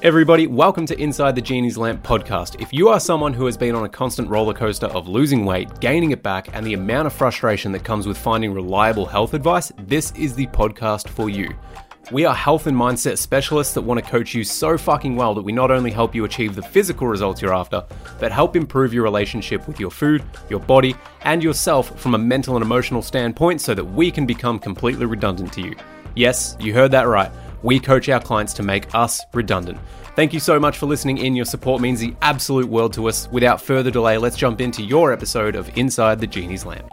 Everybody, welcome to Inside the Genie's Lamp podcast. If you are someone who has been on a constant roller coaster of losing weight, gaining it back, and the amount of frustration that comes with finding reliable health advice, this is the podcast for you. We are health and mindset specialists that want to coach you so fucking well that we not only help you achieve the physical results you're after, but help improve your relationship with your food, your body, and yourself from a mental and emotional standpoint so that we can become completely redundant to you. Yes, you heard that right. We coach our clients to make us redundant. Thank you so much for listening in. Your support means the absolute world to us. Without further delay, let's jump into your episode of Inside the Genie's Lamp.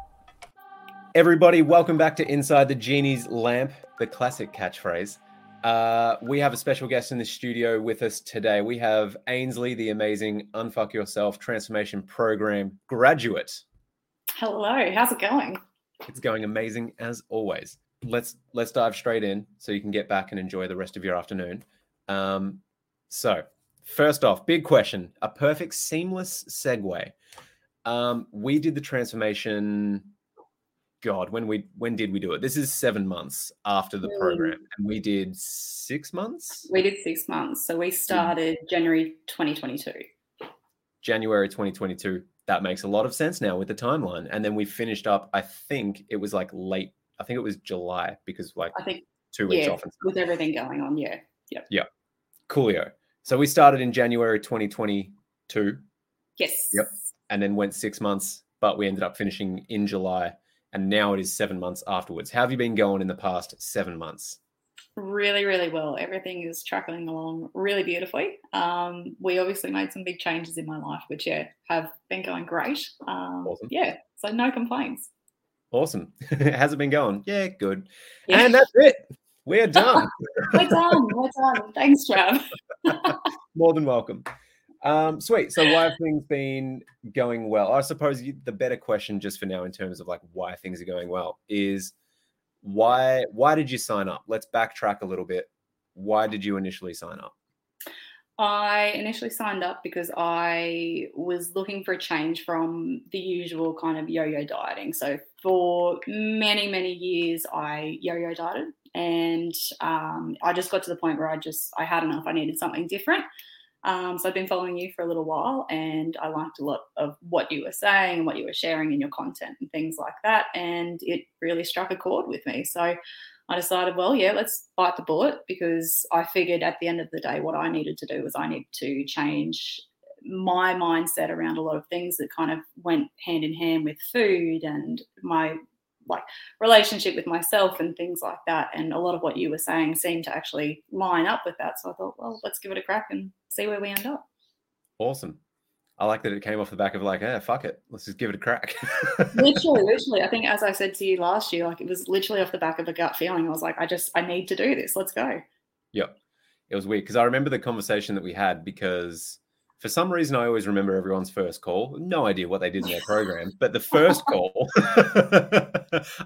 Everybody, welcome back to Inside the Genie's Lamp, the classic catchphrase. Uh, we have a special guest in the studio with us today. We have Ainsley, the amazing Unfuck Yourself Transformation Program graduate. Hello, how's it going? It's going amazing as always. Let's let's dive straight in so you can get back and enjoy the rest of your afternoon. Um, so, first off, big question: a perfect seamless segue. Um, we did the transformation god when we when did we do it this is seven months after the program and we did six months We did six months. So we started January 2022. january 2022 that makes a lot of sense now with the timeline and then we finished up i think it was like late i think it was july because like I think, two weeks yeah, off and with everything going on. Yeah. Yep. Yeah. Coolio so we started in january 2022 Yes. Yep. and then went six months but we ended up finishing in july and now it is seven months afterwards how have you been going in the past seven months Really, really well. Everything is truckling along really beautifully. Um, we obviously made some big changes in my life, which, yeah, have been going great. Um, Awesome. Yeah. So no complaints. Awesome how's it been going yeah good Yeah. And that's it. We're done. We're done. We're done. Thanks, Trav. More than welcome. Um, sweet. So why have things been going well? I suppose you, the better question, just for now, in terms of like why things are going well, is why why did you sign up? Let's backtrack a little bit. Why did you initially sign up? I initially signed up because I was looking for a change from the usual kind of yo yo dieting. So, for many, many years, I yo yo dieted. And um, I just got to the point where I just, I had enough. I needed something different. Um, so I've been following you for a little while and I liked a lot of what you were saying and what you were sharing in your content and things like that. And it really struck a chord with me. So I decided, well, yeah, let's bite the bullet because I figured at the end of the day, what I needed to do was I needed to change my mindset around a lot of things that kind of went hand in hand with food and my like relationship with myself and things like that. And a lot of what you were saying seemed to actually line up with that. So I thought, well, let's give it a crack and see where we end up. Awesome. I like that it came off the back of like, eh, fuck it. Let's just give it a crack. literally, literally. I think as I said to you last year, like it was literally off the back of a gut feeling. I was like, I just I need to do this. Let's go. Yep. It was weird because I remember the conversation that we had because for some reason I always remember everyone's first call. No idea what they did in their program, but the first call,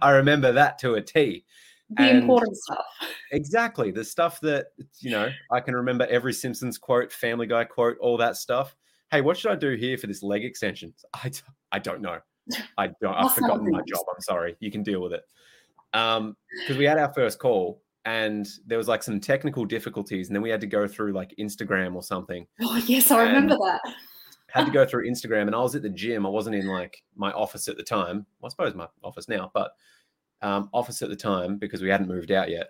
I remember that to a T. The And- important stuff. Exactly. The stuff that, you know, I can remember every Simpsons quote, Family Guy quote, all that stuff. Hey, what should I do here for this leg extension? I, I don't know. I don't, I've forgotten my job. I'm sorry. You can deal with it. Um, because we had our first call and there was like some technical difficulties, and then we had to go through like Instagram or something. Oh yes, I remember that. Had to go through Instagram, and I was at the gym. I wasn't in like my office at the time. Well, I suppose my office now, but um, office at the time because we hadn't moved out yet.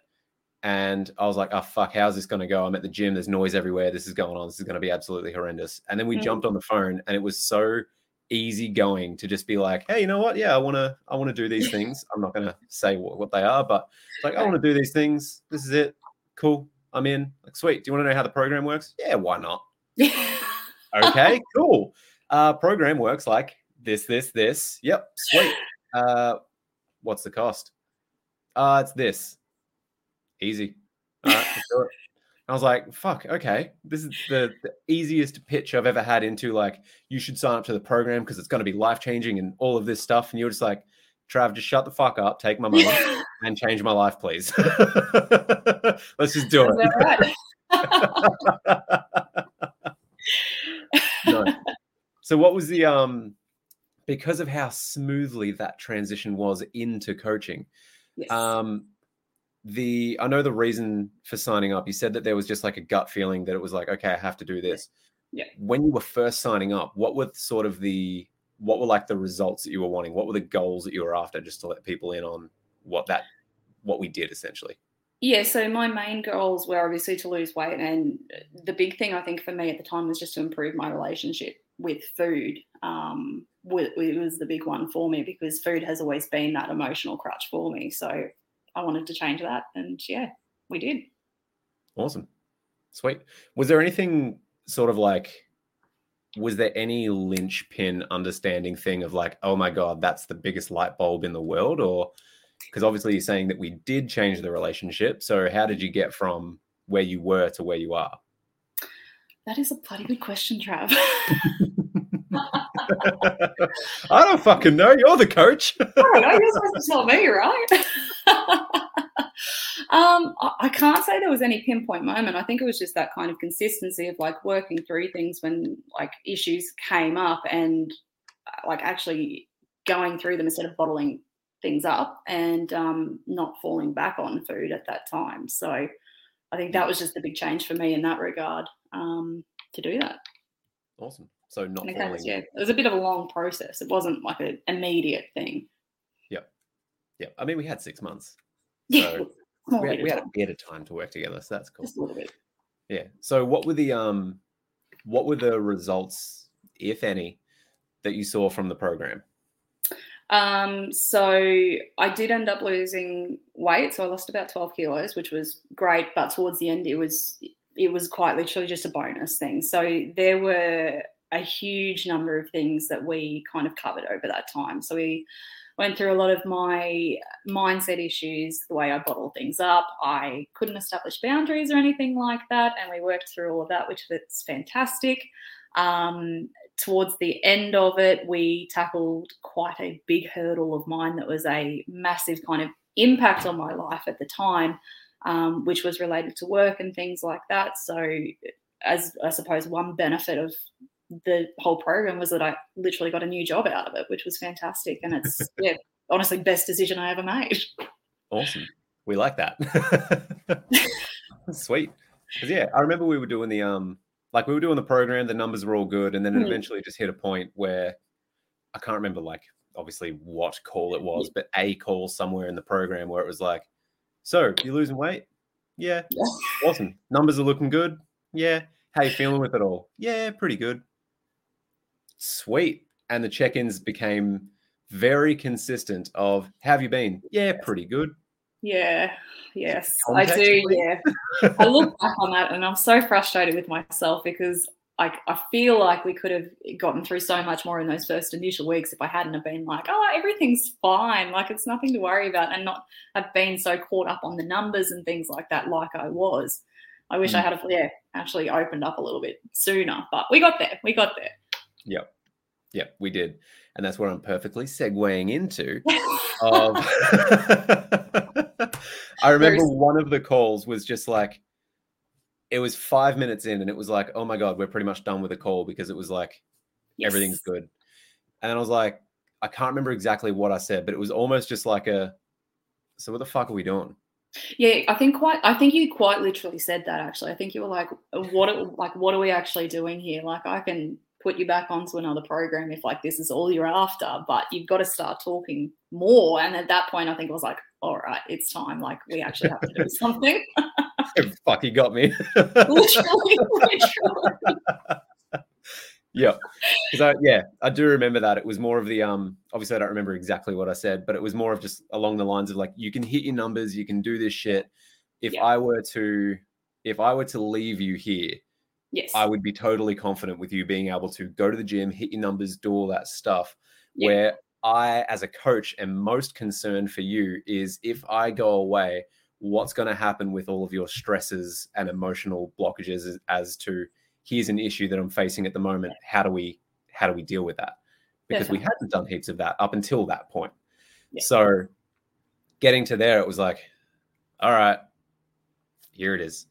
And I was like, oh, fuck, how's this going to go? I'm at the gym. There's noise everywhere. This is going on. This is going to be absolutely horrendous. And then we Mhm. jumped on the phone and it was so easy going to just be like, hey, you know what? Yeah, I want to, I want to do these things. I'm not going to say what, what they are, but it's like, I want to do these things. This is it. Cool. I'm in. Like, sweet. Do you want to know how the program works? Yeah, why not? Okay, cool. Uh, program works like this, this, this. Yep, sweet. Uh, what's the cost? Uh, it's this. Easy. All right, let's do it. I was like, fuck, okay. This is the, the easiest pitch I've ever had into like, you should sign up to the program because it's going to be life changing and all of this stuff. And you're just like, Trav, just shut the fuck up, take my money and change my life, please. Let's just do Is it. right? no. So what was the um because of how smoothly that transition was into coaching? yes. Um the I know the reason for signing up. You said that there was just like a gut feeling that it was like, okay, I have to do this. Yeah. When you were first signing up, what were sort of the what were like the results that you were wanting? What were the goals that you were after? Just to let people in on what that what we did essentially. Yeah, so my main goals were obviously to lose weight, and the big thing I think for me at the time was just to improve my relationship with food. Um, it was the big one for me because food has always been that emotional crutch for me. So I wanted to change that, and yeah, we did. Awesome, sweet. Was there anything sort of like? Was there any linchpin understanding thing of like, oh my god, that's the biggest light bulb in the world, or because obviously you're saying that we did change the relationship. So how did you get from where you were to where you are? That is a bloody good question, Trav. I don't fucking know. You're the coach. I don't know. You're supposed to tell me, right? um, I can't say there was any pinpoint moment. I think it was just that kind of consistency of like working through things when like issues came up and uh, like actually going through them instead of bottling things up and um, not falling back on food at that time. So I think that was just the big change for me in that regard um, to do that. Awesome. So not falling. falling. yeah, it was a bit of a long process. It wasn't like an immediate thing. Yep. I mean, we had six months. So yeah, we, had, we had a bit of time to work together. So that's cool. Just a little bit. Yeah. So what were the um, what were the results, if any, that you saw from the program? Um, so I did end up losing weight. So I lost about 12 kilos, which was great. But towards the end, it was it was quite literally just a bonus thing. So there were a huge number of things that we kind of covered over that time. So we went through a lot of my mindset issues, the way I bottle things up. I couldn't establish boundaries or anything like that. And we worked through all of that, which was fantastic. Um, towards the end of it, we tackled quite a big hurdle of mine that was a massive kind of impact on my life at the time, um, which was related to work and things like that. So, as I suppose one benefit of the whole program was that I literally got a new job out of it, which was fantastic. And it's yeah, honestly best decision I ever made. Awesome. We like that. Sweet. yeah, I remember we were doing the um like we were doing the program, the numbers were all good, and then it mm. eventually just hit a point where I can't remember like obviously what call it was, but a call somewhere in the program where it was like, "So you're losing weight? Yeah, awesome. Numbers are looking good. Yeah. How you feeling with it all? Yeah, pretty good. Sweet. And the check-ins became very consistent. Of how have you been? Yeah, pretty good. Yeah, yes, I do. Yeah, I look back on that and I'm so frustrated with myself because I, I feel like we could have gotten through so much more in those first initial weeks if I hadn't have been like, oh, everything's fine, like it's nothing to worry about, and not have been so caught up on the numbers and things like that, like I was. I wish mm. I had, a yeah, actually opened up a little bit sooner, but we got there. We got there. Yep, yep, we did, and that's what I'm perfectly segueing into. of I remember There's... one of the calls was just like it was five minutes in, and it was like, oh my god, we're pretty much done with the call because it was like yes. everything's good. And I was like, I can't remember exactly what I said, but it was almost just like a, so what the fuck are we doing? Yeah, I think quite. I think you quite literally said that. Actually, I think you were like, "What? Like, what are we actually doing here? Like, I can put you back onto another program if like this is all you're after, but you've got to start talking more." And at that point, I think it was like, all right, it's time. Like we actually have to do something. Fuck, you got me. literally, literally. yeah, because I yeah I do remember that it was more of the um obviously I don't remember exactly what I said, but it was more of just along the lines of like you can hit your numbers, you can do this shit. If yeah. I were to if I were to leave you here, yes, I would be totally confident with you being able to go to the gym, hit your numbers, do all that stuff. Yeah. Where I, as a coach, am most concerned for you is if I go away, what's going to happen with all of your stresses and emotional blockages as, as, to here's an issue that I'm facing at the moment. How do we how do we deal with that? Because Definitely. we hadn't done heaps of that up until that point. Yeah. So getting to there, it was like, all right, here it is.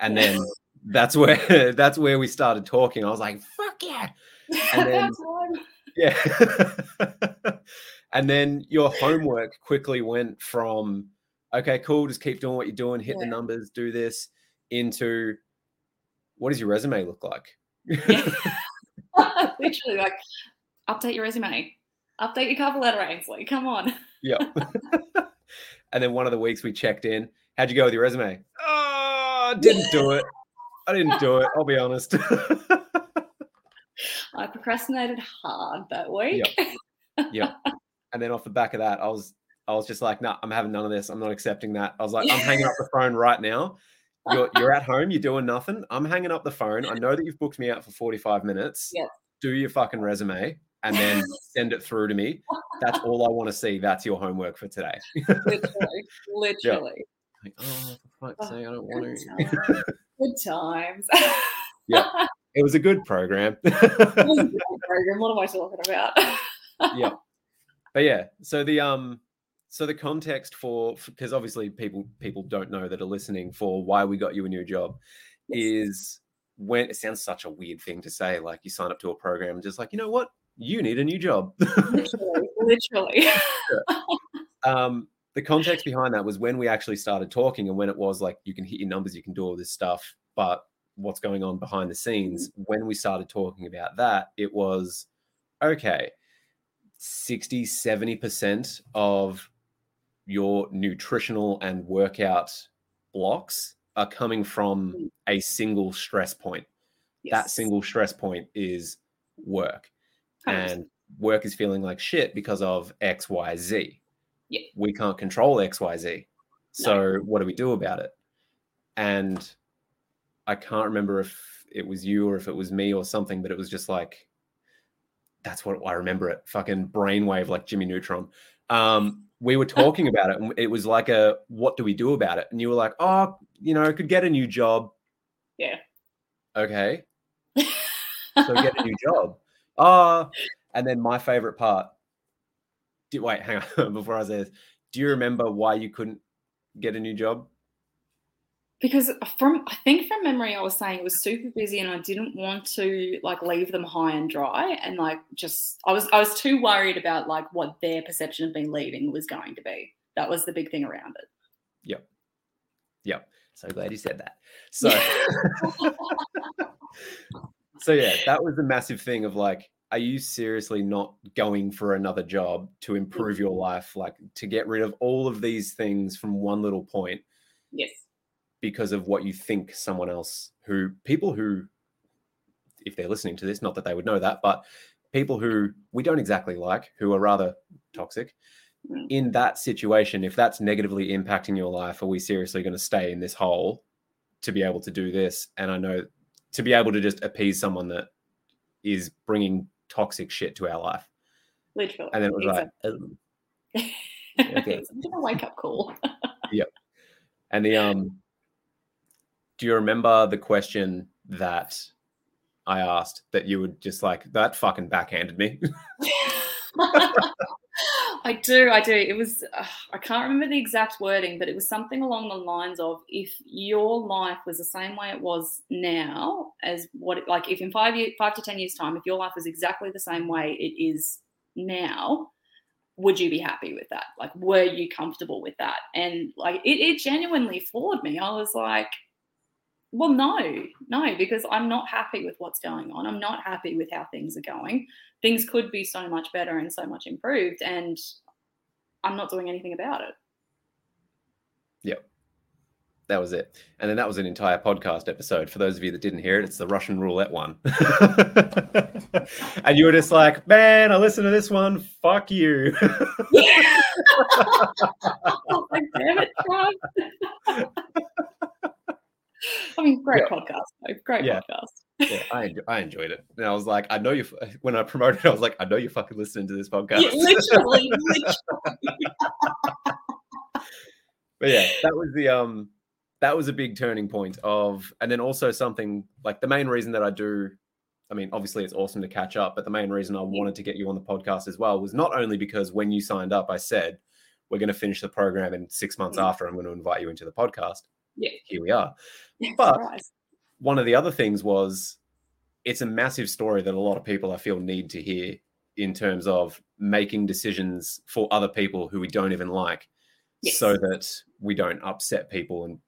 And then that's where that's where we started talking. I was like, fuck yeah. And then yeah. and then your homework quickly went from okay, cool, just keep doing what you're doing, hit the numbers, do this, into what does your resume look like? Yeah. Literally, like, update your resume, update your cover letter, Ainsley. Come on. yeah. and then one of the weeks we checked in, how'd you go with your resume? Oh, didn't do it. I didn't do it. I'll be honest. I procrastinated hard that week. yeah. And then off the back of that, I was I was just like, nah, I'm having none of this. I'm not accepting that. I was like, I'm hanging up the phone right now. You're you're at home, you're doing nothing. I'm hanging up the phone. I know that you've booked me out for 45 minutes. Yeah. Do your fucking resume and then send it through to me. That's all I want to see. That's your homework for today. literally, literally. Like, oh, for fuck's Oh, sake, I don't want to. Good times. Yeah. It was a good program. It was a great program. What am I talking about? yeah but yeah so the um so the context for because obviously people people don't know that are listening for why we got you a new job Yes. is when it sounds such a weird thing to say like you sign up to a program just like you know what you need a new job literally, literally. um the context behind that was when we actually started talking and when it was like you can hit your numbers you can do all this stuff but what's going on behind the mm-hmm. scenes when we started talking about that it was okay 60 70% of your nutritional and workout blocks are coming from mm. a single stress point. That single stress point is work 100%. and work is feeling like shit because of xyz Yeah. we can't control xyz so what do we do about it and i can't remember if it was you or if it was me or something but it was just like that's what i remember it fucking brainwave like jimmy neutron um we were talking about it and it was like a what do we do about it and you were like oh you know could get a new job Yeah. okay so get a new job. Ah, and then my favorite part. Do, wait, hang on before I say this. Do you remember why you couldn't get a new job? because from I think from memory, I was saying it was super busy, and I didn't want to like leave them high and dry, and like just I was I was too worried about like what their perception of me leaving was going to be. That was the big thing around it. Yep. Yep. So glad you said that. So so yeah, that was the massive thing of like, are you seriously not going for another job to improve your life, like to get rid of all of these things from one little point Yes. because of what you think someone else who people who if they're listening to this not that they would know that but people who we don't exactly like who are rather toxic Mm. in that situation if that's negatively impacting your life are we seriously going to stay in this hole to be able to do this and i know to be able to just appease someone that is bringing toxic shit to our life Literally. and then it was like okay. it's a wake up call. Yep. And the um do you remember the question that I asked that you would just like that fucking backhanded me? I do, I do. It was, uh, I can't remember the exact wording, but it was something along the lines of if your life was the same way it was now as what, it, like, if in five years, five to 10 years' time, if your life was exactly the same way it is now, would you be happy with that? Like, were you comfortable with that? And like, it, it genuinely floored me. I was like, well, no, no, because I'm not happy with what's going on. I'm not happy with how things are going. Things could be so much better and so much improved, and I'm not doing anything about it. Yep. That was it. And then that was an entire podcast episode. For those of you that didn't hear it, it's the Russian roulette one. and you were just like, man, I listened to this one. Fuck you. oh, my damn it. I mean, great podcast. though. Great Yeah. podcast. yeah, I, enjo- I enjoyed it. And I was like, I know you, when I promoted it, I was like, I know you're fucking listening to this podcast. Yeah, literally, literally. but yeah, that was the um that was a big turning point of and then also something like the main reason that I do I mean obviously it's awesome to catch up, but the main reason I wanted to get you on the podcast as well was not only because when you signed up I said we're going to finish the program and 6 months Mm. after I'm going to invite you into the podcast. Yeah. Here we are. Yeah, But- surprise. One of the other things was it's a massive story that a lot of people I feel need to hear in terms of making decisions for other people who we don't even like Yes. so that we don't upset people and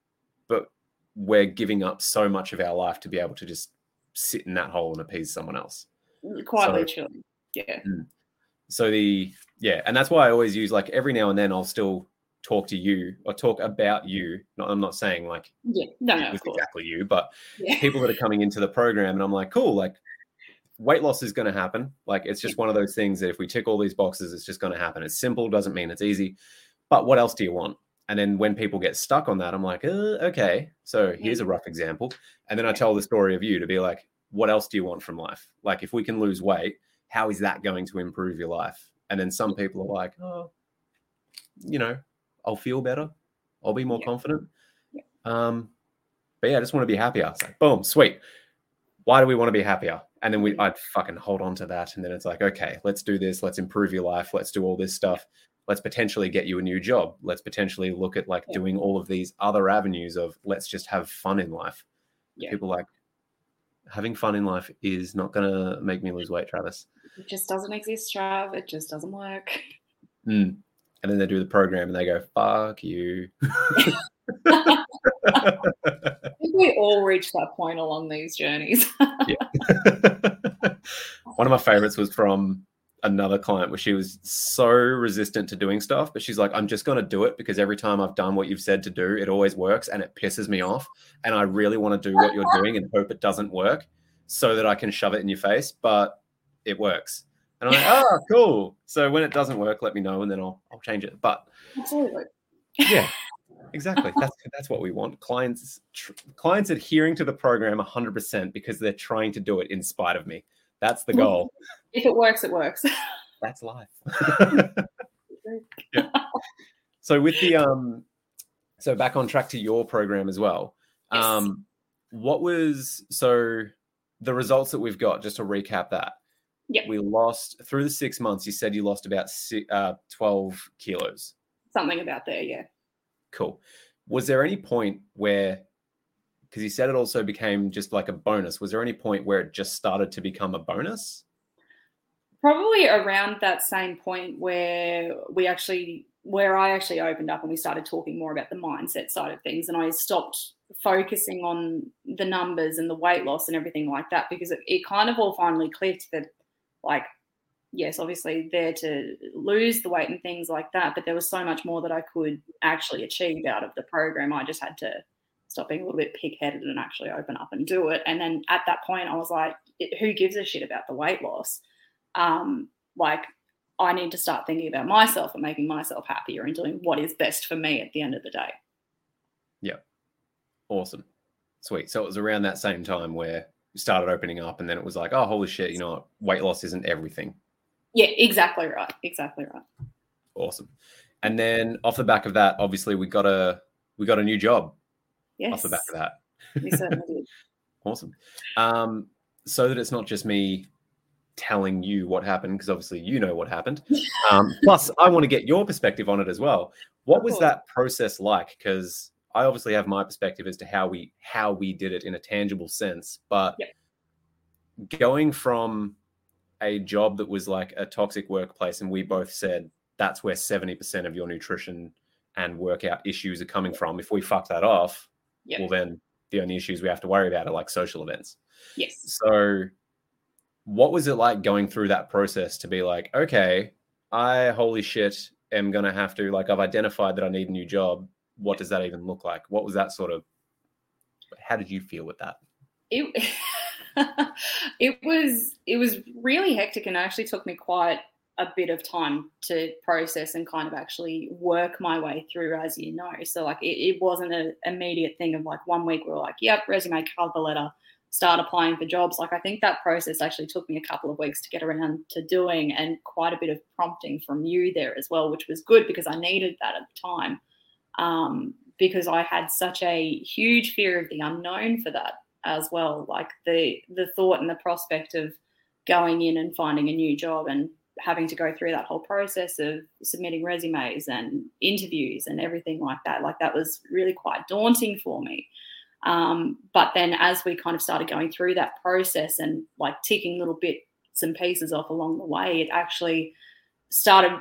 but we're giving up so much of our life to be able to just sit in that hole and appease someone else. Mm, quite So- literally. Yeah. Mm. So the yeah, and that's why I always use like every now and then I'll still talk to you or talk about you. Not, I'm not saying like Yeah. No, no, of was course. exactly you, but Yeah. people that are coming into the program and I'm like, cool, like weight loss is going to happen. Like it's just one of those things that if we tick all these boxes, it's just going to happen. It's simple, doesn't mean it's easy. But what else do you want? And then when people get stuck on that, I'm like, uh, okay, so here's a rough example. And then I tell the story of you to be like, what else do you want from life? Like if we can lose weight, how is that going to improve your life? And then some people are like, oh, you know, I'll feel better. I'll be more Yeah. confident. Yeah. Um, but yeah, I just want to be happier. It's like, boom, sweet. Why do we want to be happier? And then we, I'd fucking hold on to that. And then it's like, okay, let's do this. Let's improve your life. Let's do all this stuff. Let's potentially get you a new job. Let's potentially look at like Yeah. doing all of these other avenues of let's just have fun in life. Yeah. People like having fun in life is not going to make me lose weight, Travis. It just doesn't exist, Trav. It just doesn't work. Mm. And then they do the program and they go, fuck you. I think we all reach that point along these journeys. One of my favorites was from another client where she was so resistant to doing stuff, but she's like, I'm just going to do it because every time I've done what you've said to do, it always works and it pisses me off. And I really want to do what you're doing and hope it doesn't work so that I can shove it in your face, but it works. And I'm like, oh, cool. So when it doesn't work, let me know and then I'll, I'll change it. But Absolutely. yeah exactly that's that's what we want clients tr- clients adhering to the program 100% because they're trying to do it in spite of me that's the goal If it works, it works. that's life Yeah. so with the um so back on track to your program as well Yes. um what was so the results that we've got just to recap that Yep. we lost through the six months you said you lost about si uh, 12 kilos Something about there, yeah. Cool. Was there any point where, because you said it also became just like a bonus, was there any point where it just started to become a bonus? Probably around that same point where we actually, where I actually opened up and we started talking more about the mindset side of things, and I stopped focusing on the numbers and the weight loss and everything like that because it, it kind of all finally clicked that, like, yes, obviously there to lose the weight and things like that, but there was so much more that I could actually achieve out of the program. I just had to stop being a little bit pig-headed and actually open up and do it. And then at that point, I was like, who gives a shit about the weight loss? Um, like, I need to start thinking about myself and making myself happier and doing what is best for me at the end of the day. Yeah. Awesome. Sweet. So it was around that same time where started opening up, and then it was like, oh, holy shit, you know what? Weight loss isn't everything. Yeah, exactly right. Exactly right. Awesome. And then off the back of that, obviously we got a we got a new job Yes. off the back of that. we certainly did. Awesome. Um, so that it's not just me telling you what happened, because obviously you know what happened. Um, plus, I want to get your perspective on it as well. What was that process like? Because I obviously have my perspective as to how we how we did it in a tangible sense, but Yep. going from a job that was like a toxic workplace, and we mm-hmm. both said that's where seventy percent of your nutrition and workout issues are coming from. If we fuck that off, Yep. well then the only issues we have to worry about are like social events. Yes. So, what was it like going through that process to be like, okay, I holy shit am gonna have to like I've identified that I need a new job. What does that even look like? What was that sort of? How did you feel with that? it it was it was really hectic and actually took me quite a bit of time to process and kind of actually work my way through as you know so like it, it wasn't an immediate thing of like one week we were like yep resume cover letter start applying for jobs like i think that process actually took me a couple of weeks to get around to doing and quite a bit of prompting from you there as well which was good because i needed that at the time um, because i had such a huge fear of the unknown for that as well like the the thought and the prospect of going in and finding a new job and having to go through that whole process of submitting resumes and interviews and everything like that. Like that was really quite daunting for me. Um, but then as we kind of started going through that process and like ticking little bits and pieces off along the way it actually started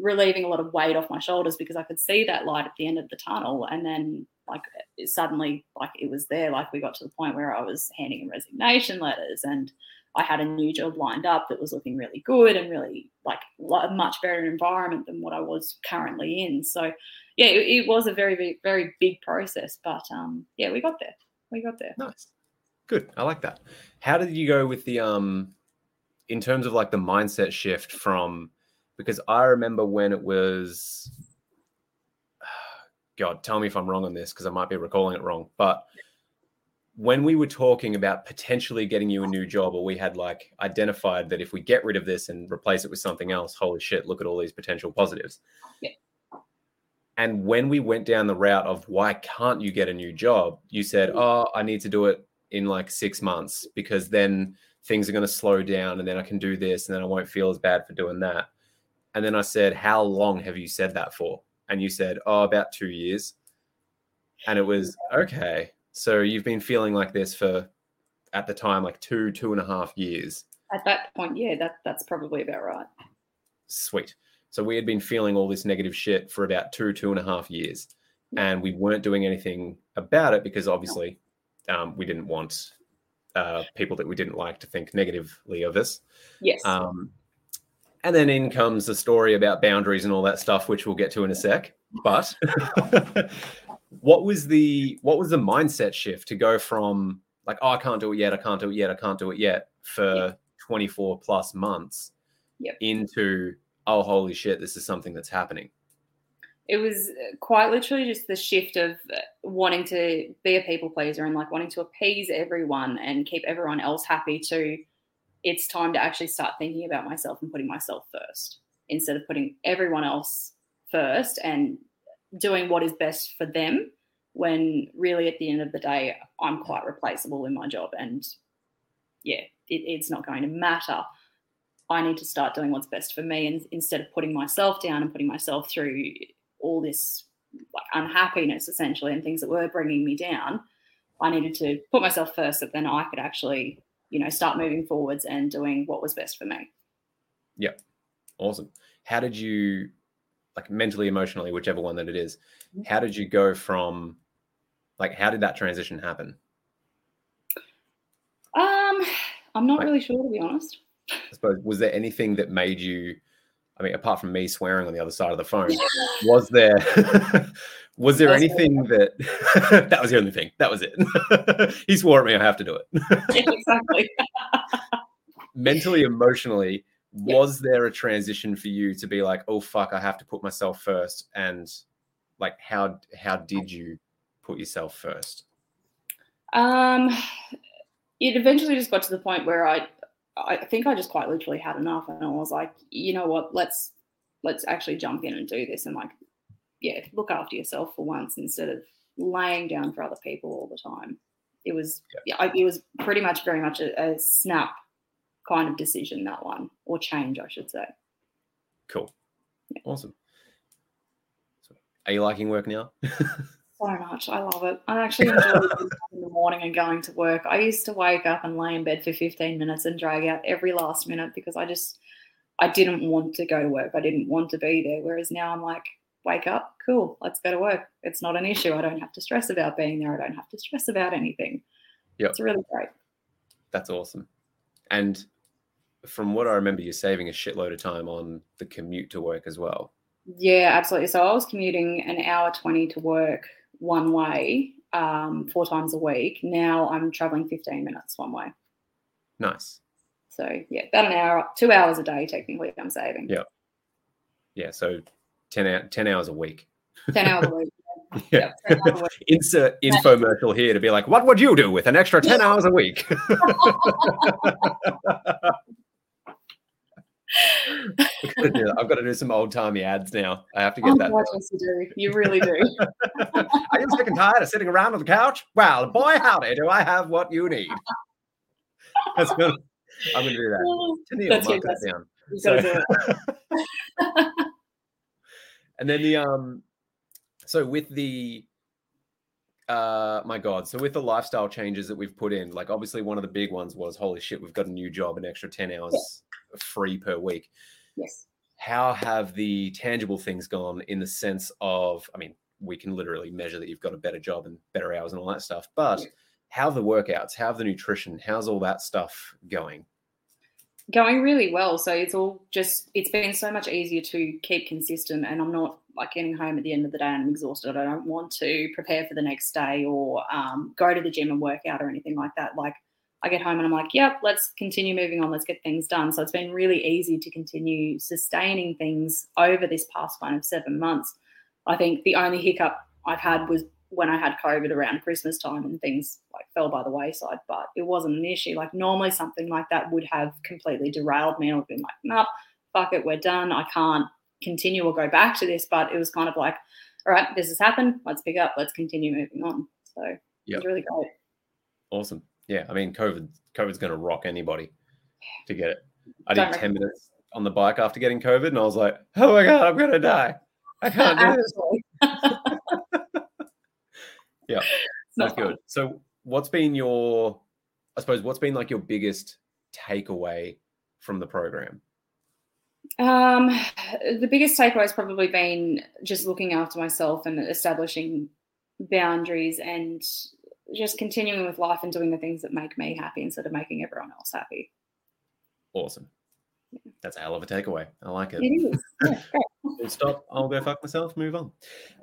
relieving a lot of weight off my shoulders because I could see that light at the end of the tunnel. And then, like, suddenly, like, it was there. Like, we got to the point where I was handing in resignation letters and I had a new job lined up that was looking really good and really like a much better environment than what I was currently in. So, yeah, it, it was a very, very, very big process. But um, yeah, we got there. We got there. Nice. Good. I like that. How did you go with the um in terms of like the mindset shift from because I remember when it was God, tell me if I'm wrong on this because I might be recalling it wrong. But when we were talking about potentially getting you a new job, or we had like identified that if we get rid of this and replace it with something else, holy shit, look at all these potential positives. Yeah. And when we went down the route of why can't you get a new job, you said, mm-hmm. Oh, I need to do it in like six months because then things are going to slow down and then I can do this and then I won't feel as bad for doing that. And then I said, How long have you said that for? And you said, Oh, about two years. And it was, Okay. So you've been feeling like this for, at the time, like two, two and a half years. At that point, yeah, that, that's probably about right. Sweet. So we had been feeling all this negative shit for about two, two and a half years. And we weren't doing anything about it because obviously um, we didn't want uh, people that we didn't like to think negatively of us. Yes. Um, and then in comes the story about boundaries and all that stuff, which we'll get to in a sec. But what was the what was the mindset shift to go from like, oh, I can't do it yet, I can't do it yet, I can't do it yet for yep. 24 plus months yep. into oh holy shit, this is something that's happening it was uh, quite literally just the shift of uh, wanting to be a people pleaser and like wanting to appease everyone and keep everyone else happy to it's time to actually start thinking about myself and putting myself first instead of putting everyone else first and doing what is best for them when really at the end of the day i'm quite replaceable in my job and yeah it, it's not going to matter. I need to start doing what's best for me and instead of putting myself down and putting myself through all this like unhappiness essentially and things that were bringing me down. I needed to put myself first that then i could actually you know start moving forwards and doing what was best for me. Yep awesome. How did you like mentally emotionally whichever one that it is mm-hmm. how did you go from like how did that transition happen? Um i'm not like, really sure to be honest. I suppose was there anything that made you I mean, apart from me swearing on the other side of the phone, was there was there anything that that was the only thing? That was it. he swore at me. I have to do it. exactly. Mentally, emotionally, was there a transition for you to be like, oh fuck, I have to put myself first? And like, how how did you put yourself first? Um, it eventually just got to the point where I I think I just quite literally had enough, and I was like, you know what, let's let's actually jump in and do this, and like, yeah, look after yourself for once instead of laying down for other people all the time. It was yeah, I, it was pretty much very much a, a snap kind of decision that one, or change, I should say. Cool, yeah. awesome. So, are you liking work now? so much. I love it. I actually enjoy in the morning and going to work. I used to wake up and lay in bed for 15 minutes and drag out every last minute because I just I didn't want to go to work. I didn't want to be there. Whereas now I'm like, wake up, cool, let's go to work. It's not an issue. I don't have to stress about being there. I don't have to stress about anything. Yeah, it's really great. That's awesome. And from what I remember, you're saving a shitload of time on the commute to work as well. Yeah, absolutely. So I was commuting an hour 20 to work one way um, four times a week. Now I'm traveling 15 minutes one way. Nice. So yeah, about an hour, two hours a day technically I'm saving. Yeah. Yeah. So 10, 10 hours a week. 10 hours a week. Yeah. Insert infomercial here to be like, what would you do with an extra 10 hours a week? I've got to do some old timey ads now. I have to get oh, that. God, yes, you do. You really do. Are you sick and tired of sitting around on the couch? Well, boy, howdy, do I have what you need. That's good. I'm going to do that. That's that down. You so, do it. And then the um, so with the uh my god so with the lifestyle changes that we've put in like obviously one of the big ones was holy shit we've got a new job an extra 10 hours free per week. Yes. how have the tangible things gone in the sense of, I mean, we can literally measure that you've got a better job and better hours and all that stuff, but how the workouts, how the nutrition, how's all that stuff going? Going really well. So it's all just, it's been so much easier to keep consistent and I'm not like getting home at the end of the day and I'm exhausted. I don't want to prepare for the next day or um, go to the gym and work out or anything like that. Like I get home and I'm like, yep, let's continue moving on. Let's get things done. So it's been really easy to continue sustaining things over this past kind of seven months. I think the only hiccup I've had was when I had COVID around Christmas time and things like fell by the wayside, but it wasn't an issue. Like normally something like that would have completely derailed me and I've been like, nope, fuck it, we're done. I can't continue or go back to this. But it was kind of like, all right, this has happened. Let's pick up. Let's continue moving on. So yep. it was really great. Awesome. Yeah. I mean, COVID, COVID's going to rock anybody to get it. I did 10 minutes on the bike after getting COVID and I was like, oh my God, I'm going to die. I can't do this. Yeah. That's good. So what's been your, I suppose, what's been like your biggest takeaway from the program? Um, the biggest takeaway has probably been just looking after myself and establishing boundaries and just continuing with life and doing the things that make me happy instead of making everyone else happy. Awesome. That's a hell of a takeaway. I like it. It is. Yeah, Stop. I'll go fuck myself. Move on.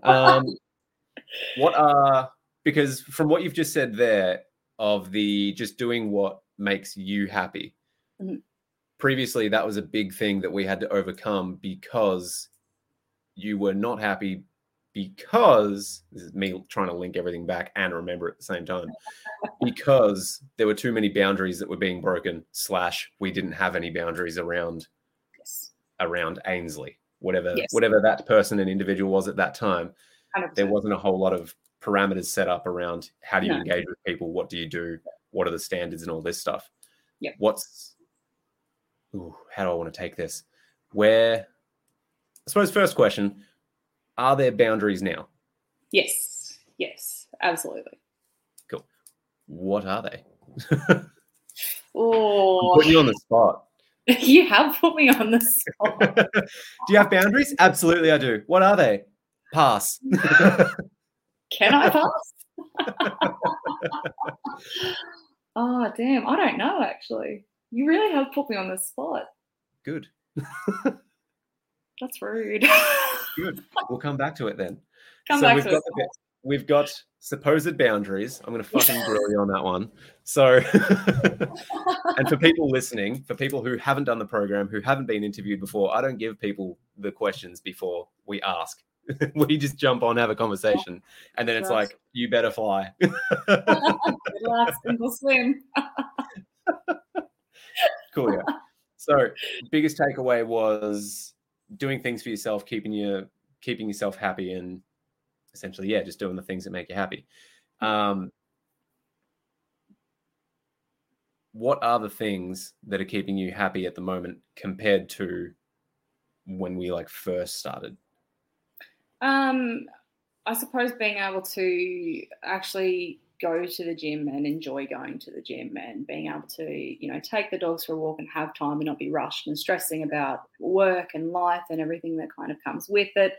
Um, what are because from what you've just said there of the just doing what makes you happy. Mm-hmm previously that was a big thing that we had to overcome because you were not happy because this is me trying to link everything back and remember at the same time because there were too many boundaries that were being broken slash we didn't have any boundaries around yes. around ainsley whatever yes. whatever that person and individual was at that time 100%. there wasn't a whole lot of parameters set up around how do you no. engage with people what do you do what are the standards and all this stuff yeah what's ooh, how do I want to take this? Where, I suppose, first question are there boundaries now? Yes, yes, absolutely. Cool. What are they? oh, put you on the spot. you have put me on the spot. do you have boundaries? Absolutely, I do. What are they? Pass. Can I pass? oh, damn. I don't know, actually. You really have put me on the spot. Good. That's rude. Good. We'll come back to it then. Come so back we've to got it. we've got supposed boundaries. I'm going to fucking grill you on that one. So, and for people listening, for people who haven't done the program, who haven't been interviewed before, I don't give people the questions before we ask. we just jump on, have a conversation, and then it's like, you better fly. Relax and we'll swim cool. Yeah. So, biggest takeaway was doing things for yourself, keeping you keeping yourself happy, and essentially, yeah, just doing the things that make you happy. Um, what are the things that are keeping you happy at the moment compared to when we like first started? Um, I suppose being able to actually go to the gym and enjoy going to the gym and being able to, you know, take the dogs for a walk and have time and not be rushed and stressing about work and life and everything that kind of comes with it.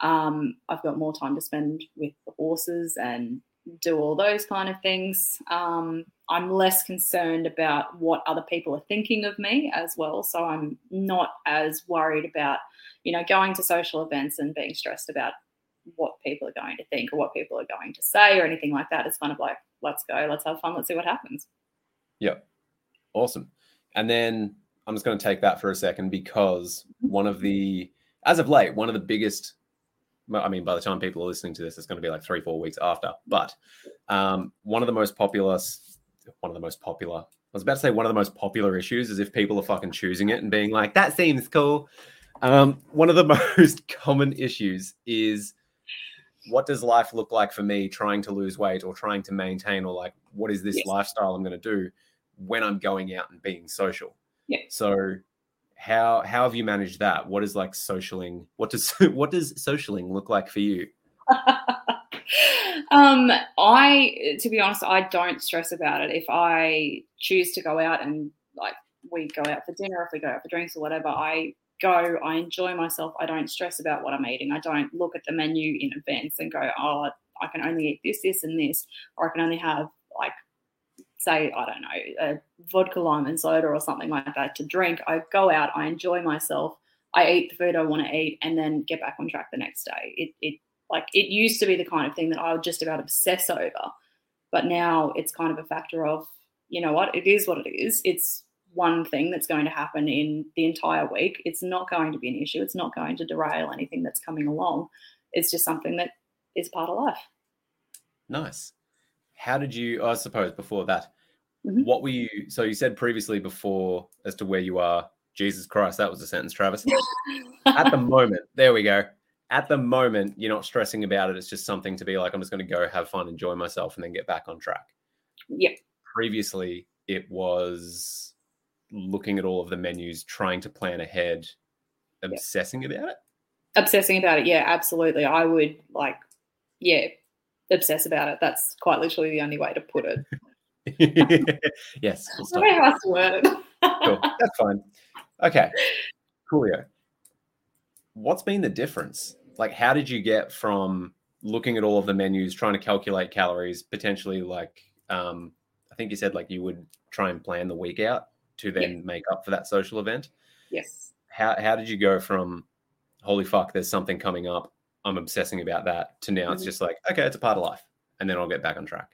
Um, I've got more time to spend with the horses and do all those kind of things. Um, I'm less concerned about what other people are thinking of me as well. So I'm not as worried about, you know, going to social events and being stressed about what people are going to think or what people are going to say or anything like that. It's kind of like, let's go, let's have fun, let's see what happens. Yeah. Awesome. And then I'm just going to take that for a second because one of the, as of late, one of the biggest, I mean, by the time people are listening to this, it's going to be like three, four weeks after, but um, one of the most popular, one of the most popular, I was about to say one of the most popular issues is if people are fucking choosing it and being like, that seems cool. Um, one of the most common issues is what does life look like for me trying to lose weight or trying to maintain or like what is this yes. lifestyle I'm going to do when I'm going out and being social? Yeah. So how how have you managed that? What is like socialing? What does what does socialing look like for you? um, I to be honest, I don't stress about it. If I choose to go out and like we go out for dinner, if we go out for drinks or whatever, I go, I enjoy myself. I don't stress about what I'm eating. I don't look at the menu in advance and go, oh, I can only eat this, this, and this, or I can only have like, say, I don't know, vodka lime and soda or something like that to drink. I go out, I enjoy myself, I eat the food I want to eat, and then get back on track the next day. It, it like it used to be the kind of thing that I would just about obsess over, but now it's kind of a factor of, you know what, it is what it is. It's one thing that's going to happen in the entire week. It's not going to be an issue. It's not going to derail anything that's coming along. It's just something that is part of life. Nice. How did you, I suppose, before that, mm-hmm. what were you? So you said previously before as to where you are. Jesus Christ, that was a sentence, Travis. At the moment, there we go. At the moment, you're not stressing about it. It's just something to be like, I'm just going to go have fun, enjoy myself, and then get back on track. Yep. Previously, it was looking at all of the menus, trying to plan ahead, obsessing yep. about it. Obsessing about it, yeah, absolutely. I would like, yeah, obsess about it. That's quite literally the only way to put it. yes. We'll Very hard word. cool. That's fine. Okay. Coolio. What's been the difference? Like, how did you get from looking at all of the menus, trying to calculate calories, potentially like, um, I think you said like you would try and plan the week out to then make up for that social event. Yes. How how did you go from holy fuck, there's something coming up, I'm obsessing about that to now mm-hmm. it's just like, okay, it's a part of life. And then I'll get back on track.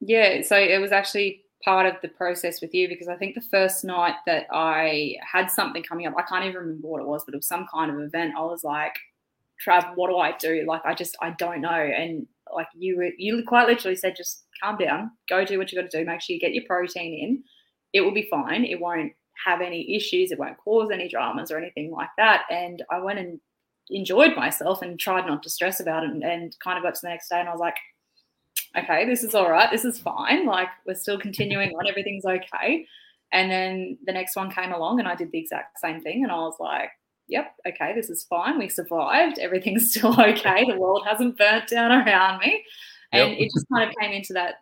Yeah. So it was actually part of the process with you because I think the first night that I had something coming up, I can't even remember what it was, but it was some kind of event. I was like, Trav, what do I do? Like, I just, I don't know. And like you, were, you quite literally said, just calm down, go do what you got to do. Make sure you get your protein in. It will be fine. It won't have any issues. It won't cause any dramas or anything like that. And I went and enjoyed myself and tried not to stress about it and, and kind of got to the next day and I was like, okay, this is all right. This is fine. Like we're still continuing on. Everything's okay. And then the next one came along and I did the exact same thing. And I was like, yep, okay, this is fine. We survived. Everything's still okay. The world hasn't burnt down around me. And yep. it just kind of came into that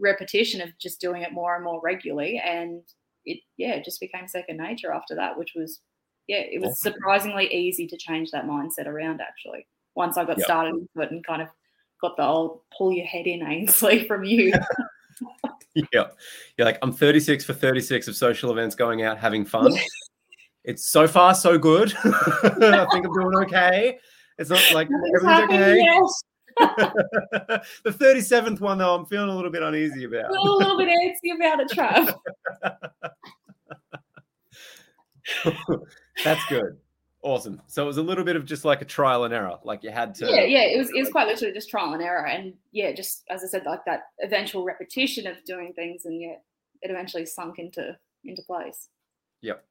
repetition of just doing it more and more regularly. And it, yeah, it just became second nature after that, which was yeah, it was surprisingly easy to change that mindset around actually. Once I got yep. started into it and kind of got the old pull your head in Ainsley from you. yeah. You're like, I'm 36 for 36 of social events going out having fun. it's so far so good. I think I'm doing okay. It's not like everything's okay. Yes. the 37th one though, I'm feeling a little bit uneasy about. a little bit antsy about it, Trav. That's good. Awesome. So it was a little bit of just like a trial and error. Like you had to. Yeah, yeah. It was. It was quite literally just trial and error, and yeah, just as I said, like that eventual repetition of doing things, and yeah, it eventually sunk into into place. Yep.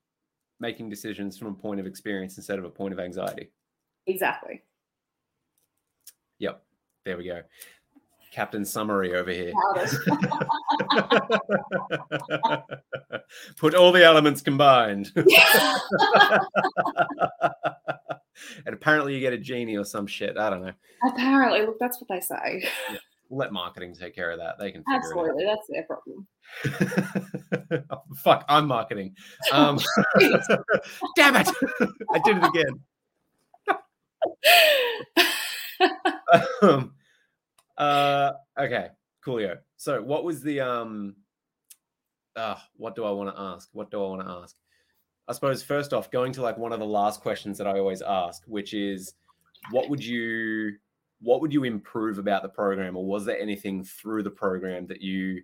Making decisions from a point of experience instead of a point of anxiety. Exactly. Yep. There we go. Captain Summary over here. Put all the elements combined. and apparently you get a genie or some shit. I don't know. Apparently, look, that's what they say. Yeah. Let marketing take care of that. They can absolutely. That's their problem. oh, fuck, I'm marketing. Um, damn it! I did it again. um, uh, okay, coolio. So, what was the um? Uh, what do I want to ask? What do I want to ask? I suppose first off, going to like one of the last questions that I always ask, which is, what would you what would you improve about the program, or was there anything through the program that you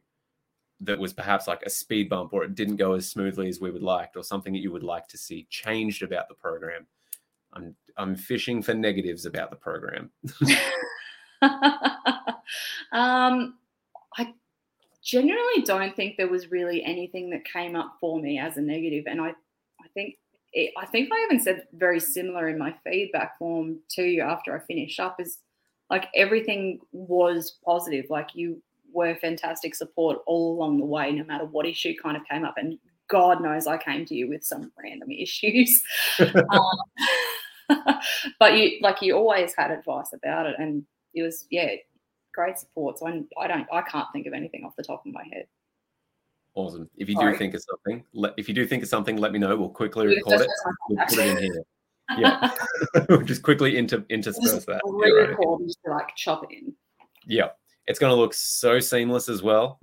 that was perhaps like a speed bump, or it didn't go as smoothly as we would like, or something that you would like to see changed about the program? I'm I'm fishing for negatives about the program. um, I generally don't think there was really anything that came up for me as a negative, and I, I think it, I think I even said very similar in my feedback form to you after I finished up. Is like everything was positive. Like you were fantastic support all along the way, no matter what issue kind of came up. And God knows I came to you with some random issues. um, but you like you always had advice about it and it was yeah great support. So I, I don't I can't think of anything off the top of my head. Awesome. If you Sorry. do think of something, let, if you do think of something, let me know. We'll quickly record it. We'll put it in here. yeah. just quickly inter- intersperse Just that. Yeah, right. and just like chop it in. Yeah. It's going to look so seamless as well.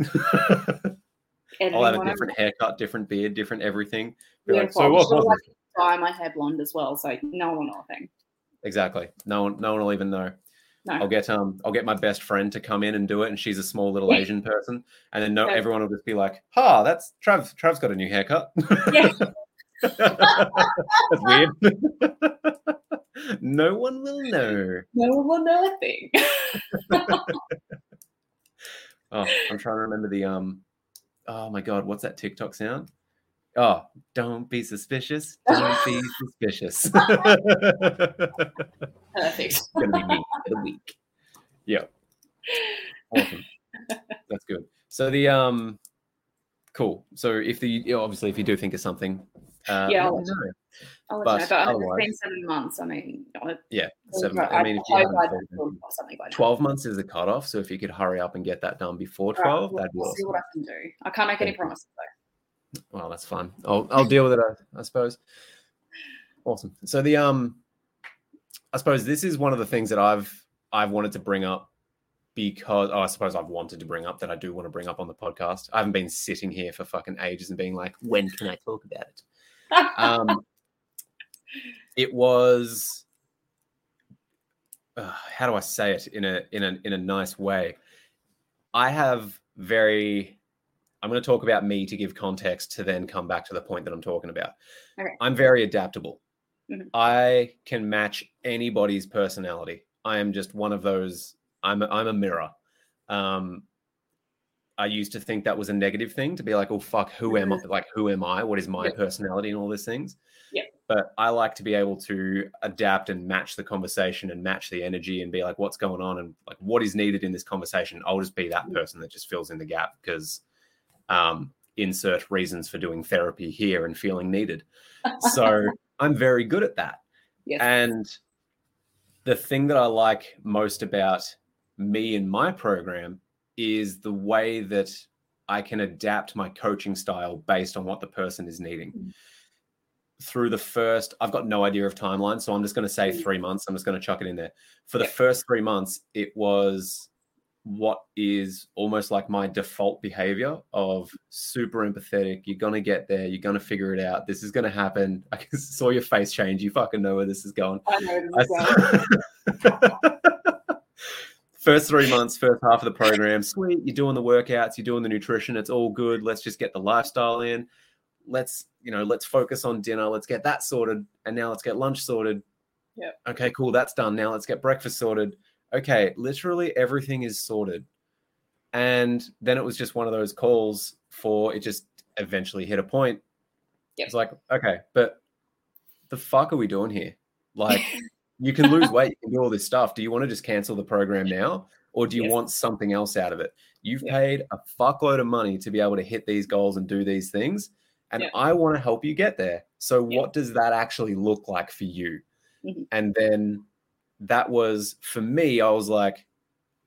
I'll have a different haircut, different beard, different everything. Be Yeah, like, so what was like dye my hair blonde as well, so no one will thing. Exactly. No one, no one will even know. No. I'll get um, I'll get my best friend to come in and do it, and she's a small little Yeah. Asian person, and then no, Okay. everyone will just be like, "Ha, that's Trav. Trav's got a new haircut." Yeah. that's weird. no one will know. No one will know a thing. Oh, I'm trying to remember the um. Oh my god, what's that TikTok sound? Oh, don't be suspicious. Don't be suspicious. Perfect. it's gonna be me for the week. Yeah. Awesome. That's good. So the um cool. So if the obviously if you do think of something, uh Yeah, I'll know. I'll let But you know. But I mean, otherwise- it's been seven months. I mean, I, yeah. Seven, I, I mean if you hope I'd thought of thought it, of something now. 12 months is the cutoff. So if you could hurry up and get that done before All right, 12, we'll- that'd be we'll see awesome. what I can do. I can't make any Thank promises though. Well, that's fine. I'll I'll deal with it, I, I suppose. Awesome. So the um, I suppose this is one of the things that I've I've wanted to bring up because oh, I suppose I've wanted to bring up that I do want to bring up on the podcast. I haven't been sitting here for fucking ages and being like, when can I talk about it? Um, it was. Uh, how do I say it in a in a in a nice way? I have very I'm going to talk about me to give context to then come back to the point that I'm talking about. I'm very adaptable. Mhm. I can match anybody's personality. I am just one of those. I'm a, I'm a mirror. Um, I used to think that was a negative thing to be like, oh fuck, who am I? Like, who am I? What is my Yeah. personality and all these things? Yeah. But I like to be able to adapt and match the conversation and match the energy and be like, what's going on and like what is needed in this conversation. I'll just be that Mhm. person that just fills in the gap because um, insert reasons for doing therapy here and feeling needed. So I'm very good at that. yes. And the thing that I like most about me and my program is the way that I can adapt my coaching style based on what the person is needing. Mm. Through the first, I've got no idea of timeline, so I'm just going to say Mm. three months. I'm just going to chuck it in there. For the Yep. first three months, it was what is almost like my default behavior of super empathetic. You're to get there. You're to figure it out. This is going to happen. I saw your face change. You fucking know where this is going. I know I saw- first three months, first half of the program, sweet. You're doing the workouts, you're doing the nutrition. It's all good. Let's just get the lifestyle in. Let's, you know, let's focus on dinner. Let's get that sorted. And now let's get lunch sorted. Yep. Okay, cool. That's done. Now let's get breakfast sorted. Okay, literally everything is sorted. And then it was just one of those calls for it just eventually hit a point. Yep. It's like, okay, but the fuck are we doing here? Like, you can lose weight, you can do all this stuff. Do you want to just cancel the program now? Or do you Yes. want something else out of it? You've Yeah. paid a fuckload of money to be able to hit these goals and do these things. And Yeah. I want to help you get there. So, what does that actually look like for you? Mhm. And then that was for me, I was like,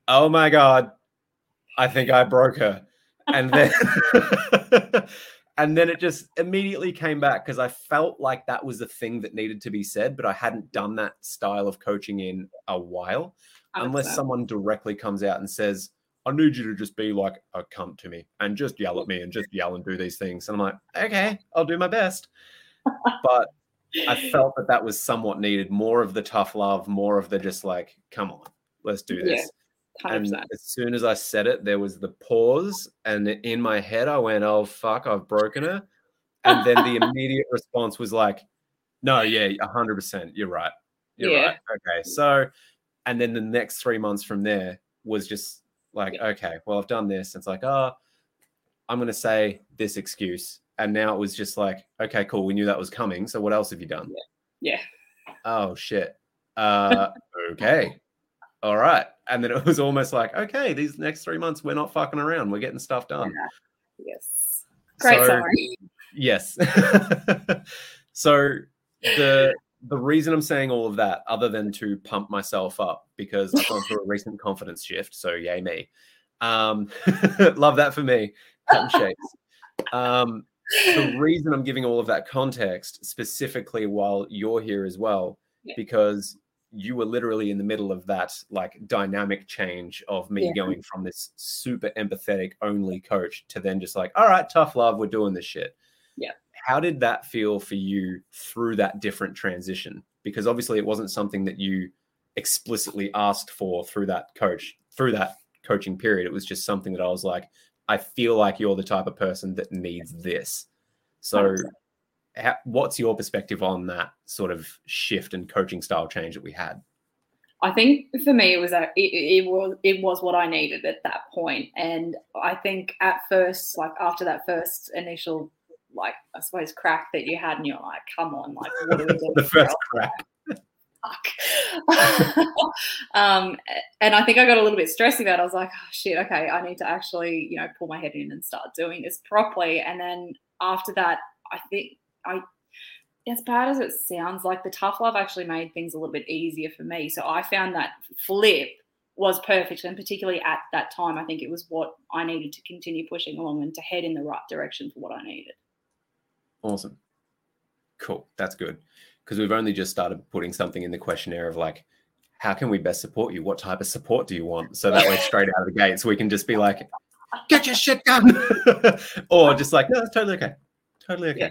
oh my God, I think I broke her. And then and then it just immediately came back because I felt like that was the thing that needed to be said, but I hadn't done that style of coaching in a while. Unless 100%. someone directly comes out and says, I need you to just be like a cunt to me and just yell at me and just yell and do these things. And I'm like, okay, I'll do my best. But I felt that that was somewhat needed more of the tough love, more of the just like, come on, let's do this. 100%. And as soon as I said it, there was the pause. And in my head, I went, oh, fuck, I've broken her. And then the immediate response was like, no, yeah, 100%. You're right. You're Yeah. right. Okay. So, and then the next three months from there was just like, Yeah. okay, well, I've done this. It's like, oh, I'm going to say this excuse. And now it was just like, okay, cool. We knew that was coming. So what else have you done? yeah. Oh, shit. Uh, okay. All right. And then it was almost like, okay, these next three months, we're not fucking around. We're getting stuff done. Yes. Great So- summary. Yes. so the the reason I'm saying all of that, other than to pump myself up, because I've gone through a recent confidence shift. So yay me. Um, love that for me. Um, the reason I'm giving all of that context specifically while you're here as well, Yeah. because you were literally in the middle of that like dynamic change of me Yeah. going from this super empathetic only coach to then just like, all right, tough love, we're doing this shit. Yeah. How did that feel for you through that different transition? Because obviously it wasn't something that you explicitly asked for through that coach, through that coaching period. It was just something that I was like, I feel like you're the type of person that needs this. So, 100%. ha- what's your perspective on that sort of shift and coaching style change that we had? I think for me it was a, it, it was it was what I needed at that point, and I think at first, like after that first initial, like I suppose crack that you had, and you're like, come on, like what are we doing? the first crack. Fuck. um, and I think I got a little bit stressed about. It. I was like, oh, shit, okay, I need to actually, you know, pull my head in and start doing this properly. And then after that, I think I, as bad as it sounds, like the tough love actually made things a little bit easier for me. So I found that flip was perfect, and particularly at that time, I think it was what I needed to continue pushing along and to head in the right direction for what I needed. Awesome. Cool. That's good. Because we've only just started putting something in the questionnaire of like, how can we best support you? What type of support do you want? So that way, straight out of the gate, so we can just be like, get your shit done. or just like, no, that's totally okay. Totally okay. Yeah.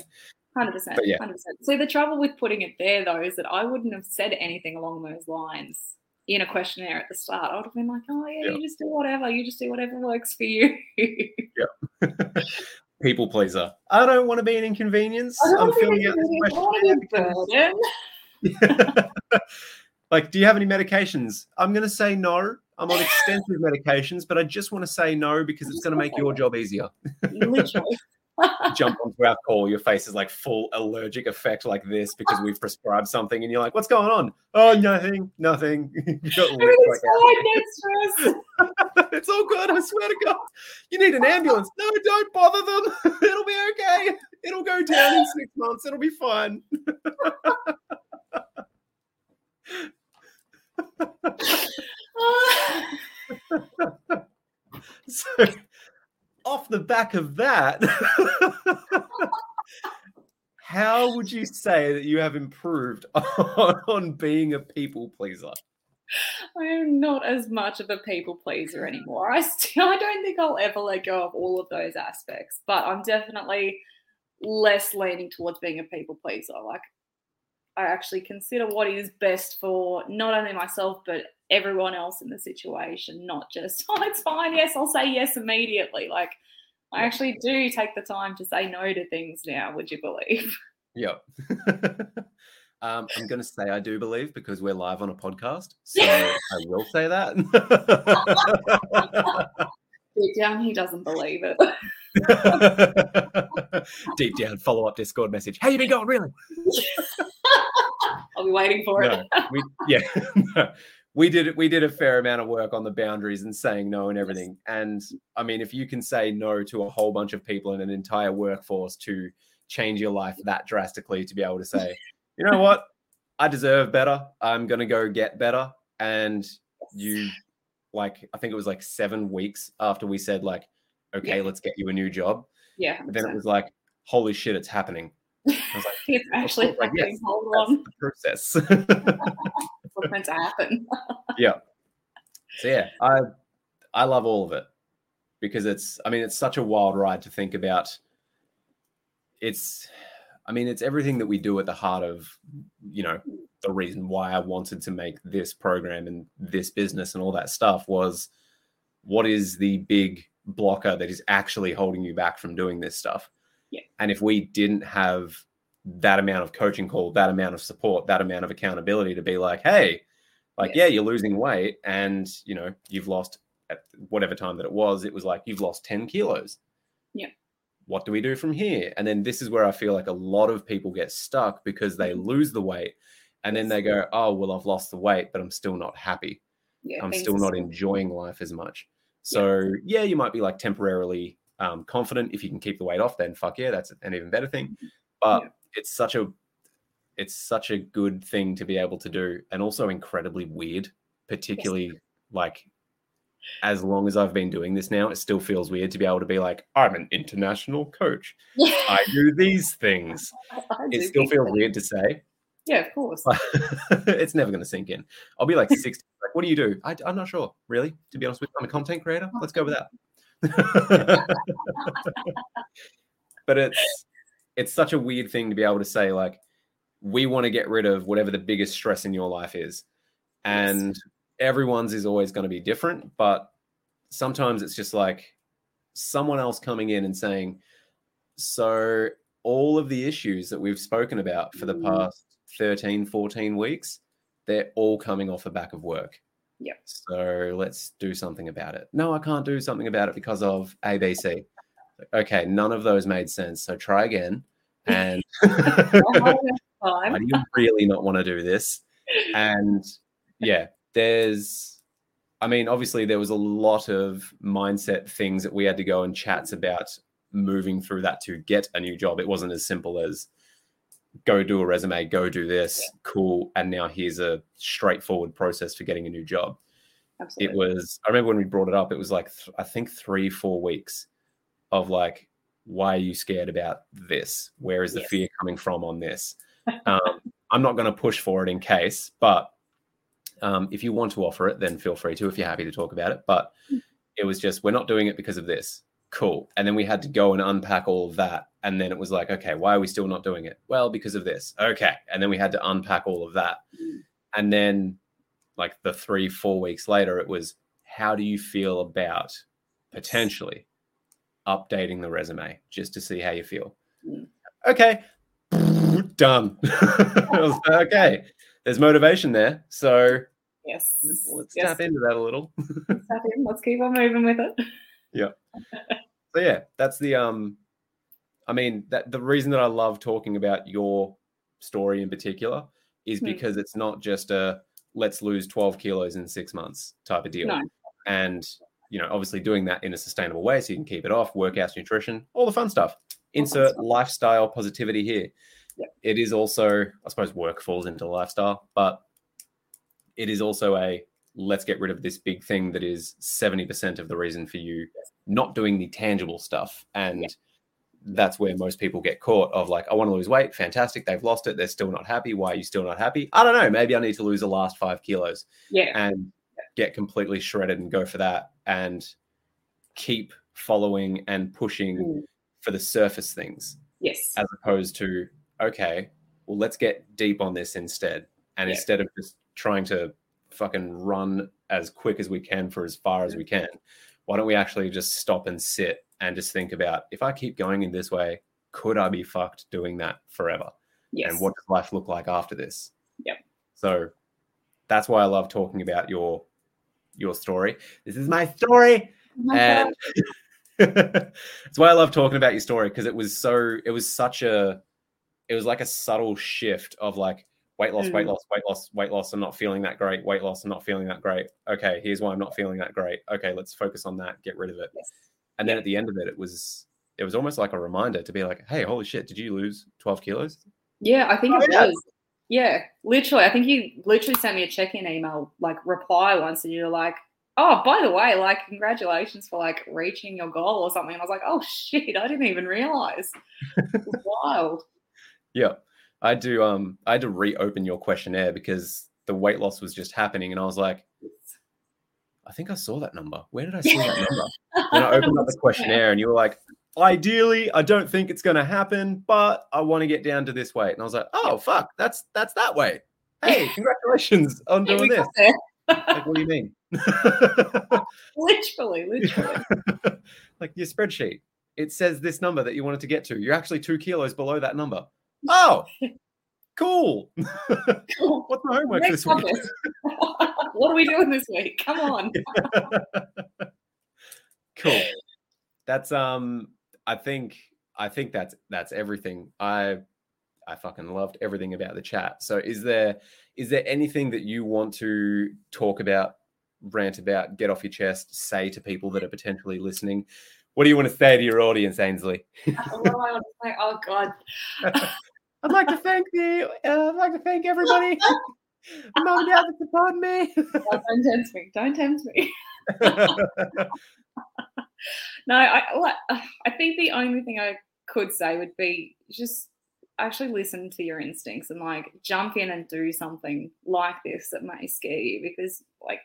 Hundred percent, But yeah. hundred percent. So the trouble with putting it there, though, is that I wouldn't have said anything along those lines in a questionnaire at the start. I would have been like, "Oh yeah, Yeah. you just do whatever. You just do whatever works for you." People pleaser. I don't want to be an inconvenience. I don't I'm wanna be filling out this inconvenient. I don't questionnaire wanna be a burden. like, do you have any medications? I'm going to say no. I'm on extensive medications, but I just want to say no because it's going to make your job easier. Literally. Jump onto our call, your face is like full allergic effect like this because we've prescribed something, and you're like, "What's going on?" Oh, nothing, nothing. Everything's fine. Oh, no stress. it's all good. I swear to God. You need an ambulance. No, don't bother them. It'll be okay. It'll go down in six months. It'll be fine. So, off the back of that, how would you say that you have improved on, on being a people pleaser? I am not as much of a people pleaser anymore. I still, I don't think I'll ever let go of all of those aspects, but I'm definitely less leaning towards being a people pleaser. Like, I actually consider what is best for not only myself but everyone else in the situation, not just oh, it's fine. Yes, I'll say yes immediately. Like, I actually do take the time to say no to things now. Would you believe? Yeah. um, I'm going to say I do believe because we're live on a podcast. So I will say that. Deep down, he doesn't believe it. Deep down, follow up Discord message. How you been going, really? I'll be waiting for it. We, yeah, we did we did a fair amount of work on the boundaries and saying no and everything. And I mean, if you can say no to a whole bunch of people and an entire workforce to change your life that drastically, to be able to say, you know what, I deserve better. I'm gonna go get better. And you, like, I think it was like seven weeks after we said like, okay, Yeah. let's get you a new job. Yeah, Then it was like, holy shit, it's happening. I was like, it's actually course, like, yes, Hold on, the process. what's meant to happen. Yeah. So yeah, I I love all of it because it's I mean it's such a wild ride to think about. It's I mean it's everything that we do at the heart of you know the reason why I wanted to make this program and this business and all that stuff was what is the big blocker that is actually holding you back from doing this stuff. Yeah. And if we didn't have that amount of coaching call, that amount of support, that amount of accountability to be like, hey, like, Yeah. yeah, you're losing weight and, you know, you've lost at whatever time that it was, it was like, you've lost 10 kilos. Yeah. What do we do from here? And then this is where I feel like a lot of people get stuck because they mm-hmm. lose the weight and then they go, oh, well, I've lost the weight, but I'm still not happy. Yeah, I'm still not enjoying life as much. So yeah, you might be like temporarily um, confident if you can keep the weight off. Then fuck yeah, that's an even better thing. But Yeah. it's such a it's such a good thing to be able to do, and also incredibly weird, particularly like as long as I've been doing this now, it still feels weird to be able to be like, I'm an international coach. Yeah. I do these things. I It still feels weird to say. Yeah, of course. it's never going to sink in. I'll be like 60. Like, what do you do? I, am not sure, really. To be honest with you, I'm a content creator. Let's go with that. But it's it's such a weird thing to be able to say like we want to get rid of whatever the biggest stress in your life is. And everyone's is always going to be different but sometimes it's just like someone else coming in and saying so all of the issues that we've spoken about for the Mm. past 13 14 weeks they're all coming off the back of work Yep. so let's do something about it no i can't do something about it because of abc okay none of those made sense so try again and time. do you really not want to do this? And yeah, there's, I mean, obviously there was a lot of mindset things that we had to go and chats about moving through that to get a new job. It wasn't as simple as go do a resume, go do this, cool, and now here's a straightforward process for getting a new job. It was, I remember when we brought it up, it was like, th- I think three, four weeks of like, why are you scared about this? Where is the Yes. fear coming from on this? Um, I'm not going to push for it in case, but um, if you want to offer it, then feel free to if you're happy to talk about it. But it was just, we're not doing it because of this. Cool. And then we had to go and unpack all of that. And then it was like, okay, why are we still not doing it? Well, because of this. Okay. And then we had to unpack all of that. Mm. And then, like the three, four weeks later, it was, how do you feel about potentially updating the resume just to see how you feel? Mm. Okay. Done. Okay. There's motivation there. So Yes. let's yes. tap into that a little. Let's tap in. Let's keep on moving with it. So yeah, that's the um I mean that the reason that I love talking about your story in particular is Hmm. because it's not just a let's lose 12 kilos in six months type of deal. No. And you know, obviously doing that in a sustainable way so you can keep it off, workouts, nutrition, all the fun stuff. Insert stuff. lifestyle positivity here. Yep. It is also, I suppose work falls into lifestyle, but it is also a let's get rid of this big thing that is 70% of the reason for you not doing the tangible stuff. And Yeah. that's where most people get caught of like, I want to lose weight. Fantastic. They've lost it. They're still not happy. Why are you still not happy? I don't know. Maybe I need to lose the last five kilos Yeah. and get completely shredded and go for that and keep following and pushing Mm. for the surface things Yes. as opposed to, okay, well, let's get deep on this instead. And Yeah. instead of just trying to fucking run as quick as we can for as far as we can, why don't we actually just stop and sit and just think about if I keep going in this way, could I be fucked doing that forever? Yes. And what does life look like after this? Yep. So that's why I love talking about your your story. This is my story Oh and it's why I love talking about your story because it was so it was such a it was like a subtle shift of like weight loss, weight Mm. loss, weight loss, weight loss. I'm not feeling that great. Weight loss, I'm not feeling that great. Okay, here's why I'm not feeling that great. Okay, let's focus on that. Get rid of it. Yes. And then at the end of it, it was it was almost like a reminder to be like, hey, holy shit, did you lose 12 kilos? Yeah, I think Oh, it yeah. was. Yeah, literally. I think you literally sent me a check-in email, like reply once, and you're like, "Oh, by the way, like congratulations for like reaching your goal or something." And I was like, "Oh shit, I didn't even realize." It was wild. Yeah. I had to um I had to reopen your questionnaire because the weight loss was just happening and I was like, I think I saw that number. Where did I see that number? And I opened up the questionnaire and you were like, ideally, I don't think it's gonna happen, but I want to get down to this weight. And I was like, oh fuck, that's that's that way. Hey, congratulations on doing this. Like, what do you mean? literally, literally. like your spreadsheet. It says this number that you wanted to get to. You're actually two kilos below that number. Oh, cool. What's my homework Next this week? what are we doing this week? Come on. cool. That's um I think I think that's that's everything. I I fucking loved everything about the chat. So is there is there anything that you want to talk about, rant about, get off your chest, say to people that are potentially listening? What do you want to say to your audience, Ainsley? What do I want to say? Oh god. I'd like to thank the uh, I'd like to thank everybody. Mum and dad support me. Oh, don't tempt me. Don't tempt me. no, I I think the only thing I could say would be just actually listen to your instincts and like jump in and do something like this that may scare you because like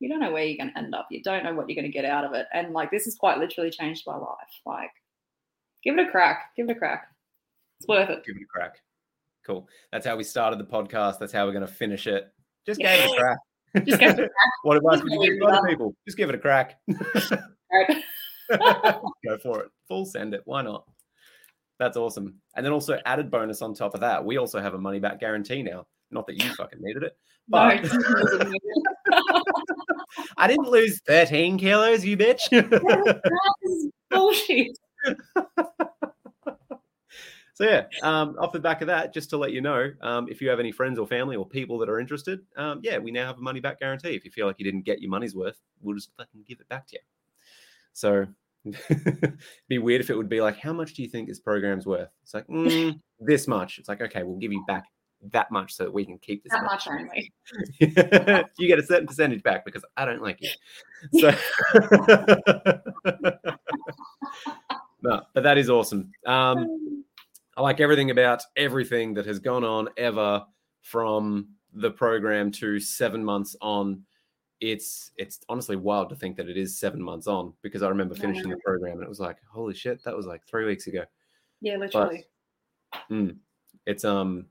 you don't know where you're going to end up. You don't know what you're going to get out of it. And like this has quite literally changed my life. Like give it a crack. Give it a crack. It's worth it. Give it a crack. Cool. That's how we started the podcast. That's how we're going to finish it. Just yeah. give it a crack. Just give it a crack. what advice would you give other people? Just give it a crack. Go for it. Full send it. Why not? That's awesome. And then also added bonus on top of that, we also have a money back guarantee now. Not that you fucking needed it, but no, I didn't lose 13 kilos, you bitch. bullshit. So yeah, um, off the back of that, just to let you know, um, if you have any friends or family or people that are interested, um, yeah, we now have a money back guarantee. If you feel like you didn't get your money's worth, we'll just fucking give it back to you. So be weird if it would be like, how much do you think this program's worth? It's like mm, this much. It's like, okay, we'll give you back that much so that we can keep this that much, much only. you get a certain percentage back because I don't like you. So no, but that is awesome. Um, I like everything about everything that has gone on ever from the program to seven months on. It's it's honestly wild to think that it is seven months on because I remember finishing the program and it was like, holy shit, that was like three weeks ago. Yeah, literally. But, mm, it's um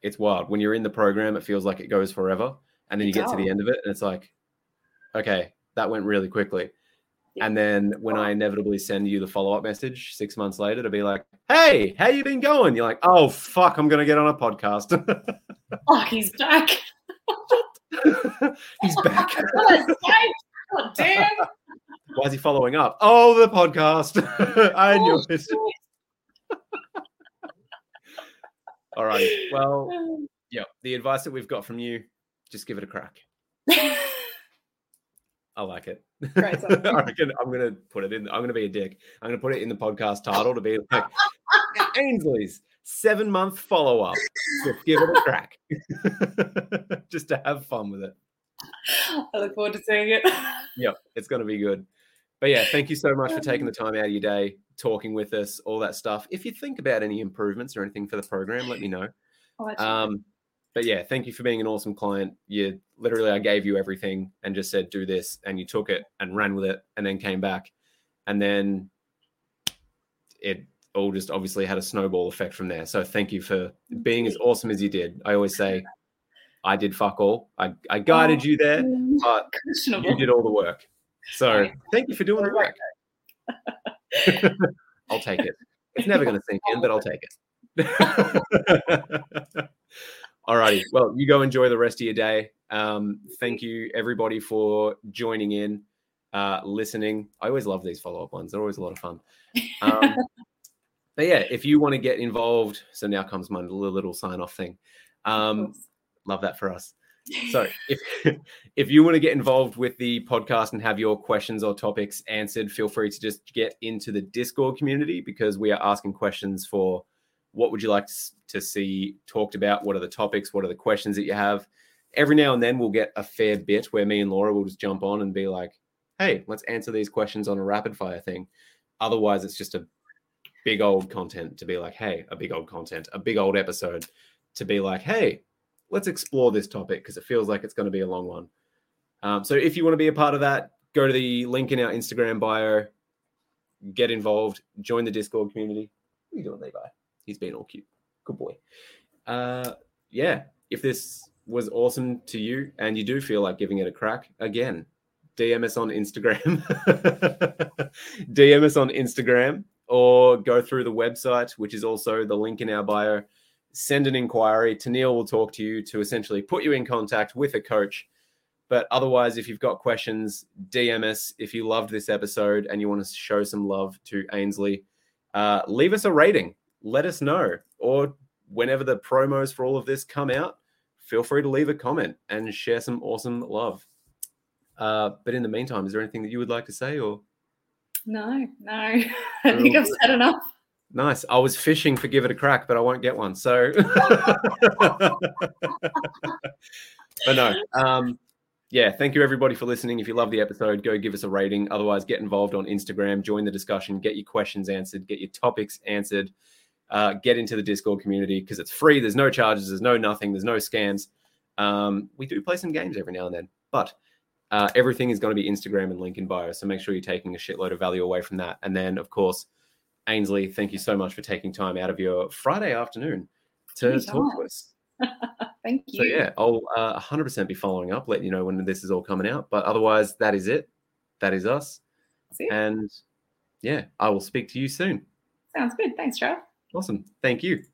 it's wild. When you're in the program, it feels like it goes forever. And then you get to the end of it and it's like, okay, that went really quickly. And then when I inevitably send you the follow-up message six months later to be like, hey, how you been going? You're like, oh fuck, I'm gonna get on a podcast. oh, he's back. he's back. Oh, God oh, damn. Why is he following up? Oh, the podcast. I knew oh, it. All right. Well, yeah, the advice that we've got from you, just give it a crack. I like it. I reckon I'm going to put it in. I'm going to be a dick. I'm going to put it in the podcast title to be like Ainsley's seven month follow up. Just give it a crack, just to have fun with it. I look forward to seeing it. Yep, it's going to be good. But yeah, thank you so much for taking the time out of your day talking with us, all that stuff. If you think about any improvements or anything for the program, let me know. Oh, um, but yeah, thank you for being an awesome client. You literally, I gave you everything and just said, do this. And you took it and ran with it and then came back. And then it all just obviously had a snowball effect from there. So thank you for being as awesome as you did. I always say, I did fuck all. I, I guided oh, you there, but you did all the work. So thank you for doing the work. I'll take it. It's never going to sink in, but I'll take it. All righty. Well, you go enjoy the rest of your day. Um, thank you, everybody, for joining in, uh, listening. I always love these follow up ones, they're always a lot of fun. Um, but yeah, if you want to get involved, so now comes my little, little sign off thing. Um, love that for us. So if if you want to get involved with the podcast and have your questions or topics answered, feel free to just get into the Discord community because we are asking questions for what would you like to see talked about? What are the topics? What are the questions that you have? Every now and then we'll get a fair bit where me and Laura will just jump on and be like, hey, let's answer these questions on a rapid fire thing. Otherwise, it's just a big old content to be like, hey, a big old content, a big old episode to be like, hey, let's explore this topic because it feels like it's going to be a long one. Um, so if you want to be a part of that, go to the link in our Instagram bio, get involved, join the Discord community. What are you doing, Levi? He's being all cute. Good boy. Uh, yeah, if this was awesome to you and you do feel like giving it a crack, again, DM us on Instagram. DM us on Instagram or go through the website, which is also the link in our bio send an inquiry. Tennille will talk to you to essentially put you in contact with a coach. But otherwise, if you've got questions, DM us. If you loved this episode and you want to show some love to Ainsley, uh, leave us a rating. Let us know. Or whenever the promos for all of this come out, feel free to leave a comment and share some awesome love. Uh, but in the meantime, is there anything that you would like to say or? No, no. I think I've said enough. Nice. I was fishing for give it a crack, but I won't get one. So, but no. Um, yeah, thank you everybody for listening. If you love the episode, go give us a rating. Otherwise, get involved on Instagram, join the discussion, get your questions answered, get your topics answered, uh, get into the Discord community because it's free. There's no charges, there's no nothing, there's no scams. Um, we do play some games every now and then, but uh, everything is going to be Instagram and link in bio. So make sure you're taking a shitload of value away from that. And then, of course, Ainsley, thank you so much for taking time out of your Friday afternoon to talk to us. Thank you. So yeah, I'll uh, 100% be following up, letting you know when this is all coming out. But otherwise, that is it. That is us. And yeah, I will speak to you soon. Sounds good. Thanks, Trev. Awesome. Thank you.